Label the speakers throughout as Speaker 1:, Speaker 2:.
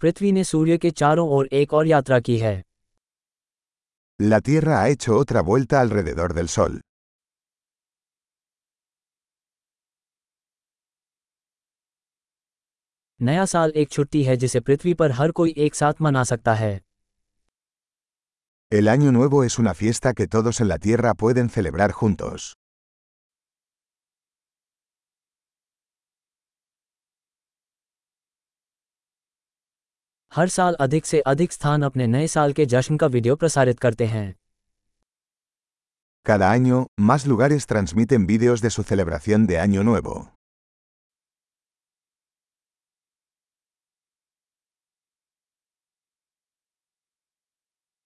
Speaker 1: पृथ्वी ने सूर्य के चारों ओर एक और यात्रा की है
Speaker 2: La Tierra ha hecho otra vuelta alrededor del Sol.
Speaker 1: नया साल एक छुट्टी है जिसे पृथ्वी पर हर कोई एक साथ मना सकता है
Speaker 2: El Año Nuevo es una fiesta que todos en la Tierra pueden celebrar juntos.
Speaker 1: हर साल अधिक से अधिक स्थान अपने नए साल के जश्न का वीडियो प्रसारित करते हैं
Speaker 2: Cada año, más lugares transmiten vídeos de su celebración de Año Nuevo.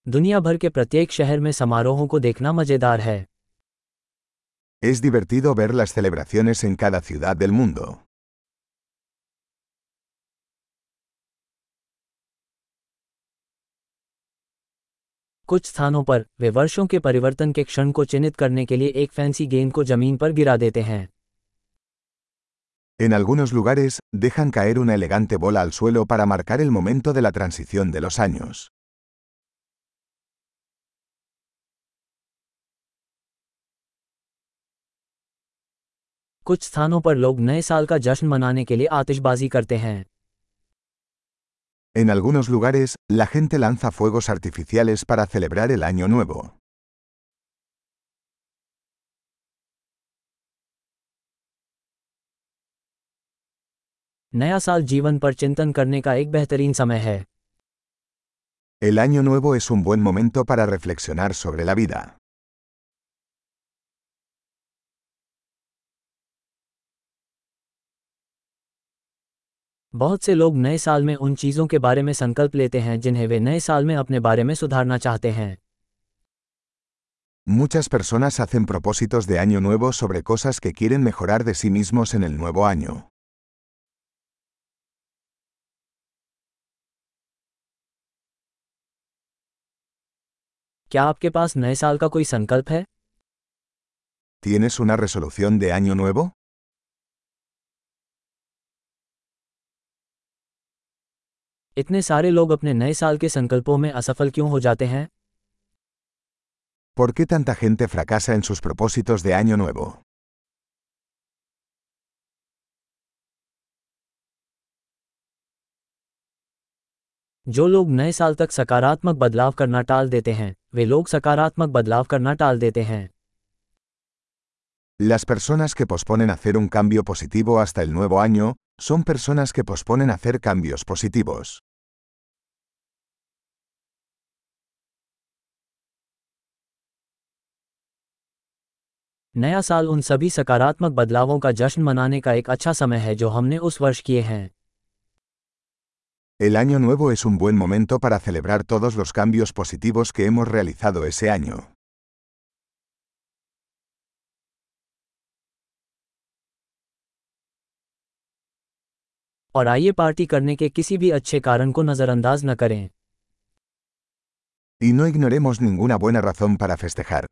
Speaker 1: दुनिया भर के प्रत्येक शहर में समारोहों को देखना मज़ेदार है
Speaker 2: Es divertido ver las celebraciones en cada ciudad del mundo.
Speaker 1: कुछ स्थानों पर वे वर्षों के परिवर्तन के क्षण को चिन्हित करने के लिए एक फैंसी गेंद को ज़मीन पर गिरा देते हैं
Speaker 2: En algunos lugares, dejan caer una elegante bola al suelo para marcar el momento de la transición de los años.
Speaker 1: कुछ स्थानों पर लोग नए साल का जश्न मनाने के लिए आतिशबाजी करते हैं
Speaker 2: En algunos lugares, la gente lanza fuegos artificiales para celebrar el Año Nuevo.
Speaker 1: नया साल जीवन पर चिंतन करने का एक बेहतरीन समय है
Speaker 2: El Año Nuevo es un buen momento para reflexionar sobre la vida.
Speaker 1: बहुत से लोग नए साल में उन चीज़ों के बारे में संकल्प लेते हैं जिन्हें वे नए साल में अपने बारे में सुधारना चाहते हैं
Speaker 2: Muchas personas hacen propósitos de Año Nuevo sobre cosas que quieren mejorar de sí mismos en el nuevo año.
Speaker 1: क्या आपके पास नए साल का कोई संकल्प है
Speaker 2: ¿Tienes una resolución de Año Nuevo?
Speaker 1: इतने सारे लोग अपने नए साल के संकल्पों में असफल क्यों हो जाते हैं
Speaker 2: ¿Por qué tanta gente fracasa en sus propósitos de Año Nuevo?
Speaker 1: जो लोग नए साल तक सकारात्मक बदलाव करना टाल देते हैं वे लोग सकारात्मक बदलाव करना टाल देते हैं
Speaker 2: Las personas que posponen hacer un cambio positivo hasta el nuevo año, son personas que posponen hacer cambios positivos.
Speaker 1: नया साल उन सभी सकारात्मक बदलावों का जश्न मनाने का एक अच्छा समय है जो हमने उस वर्ष किए हैं
Speaker 2: El año nuevo es un buen momento para celebrar todos los cambios positivos que hemos realizado ese año.
Speaker 1: और आइए पार्टी करने के किसी भी अच्छे कारण को नज़रअंदाज न करें
Speaker 2: Y no ignoremos ninguna buena razón para festejar.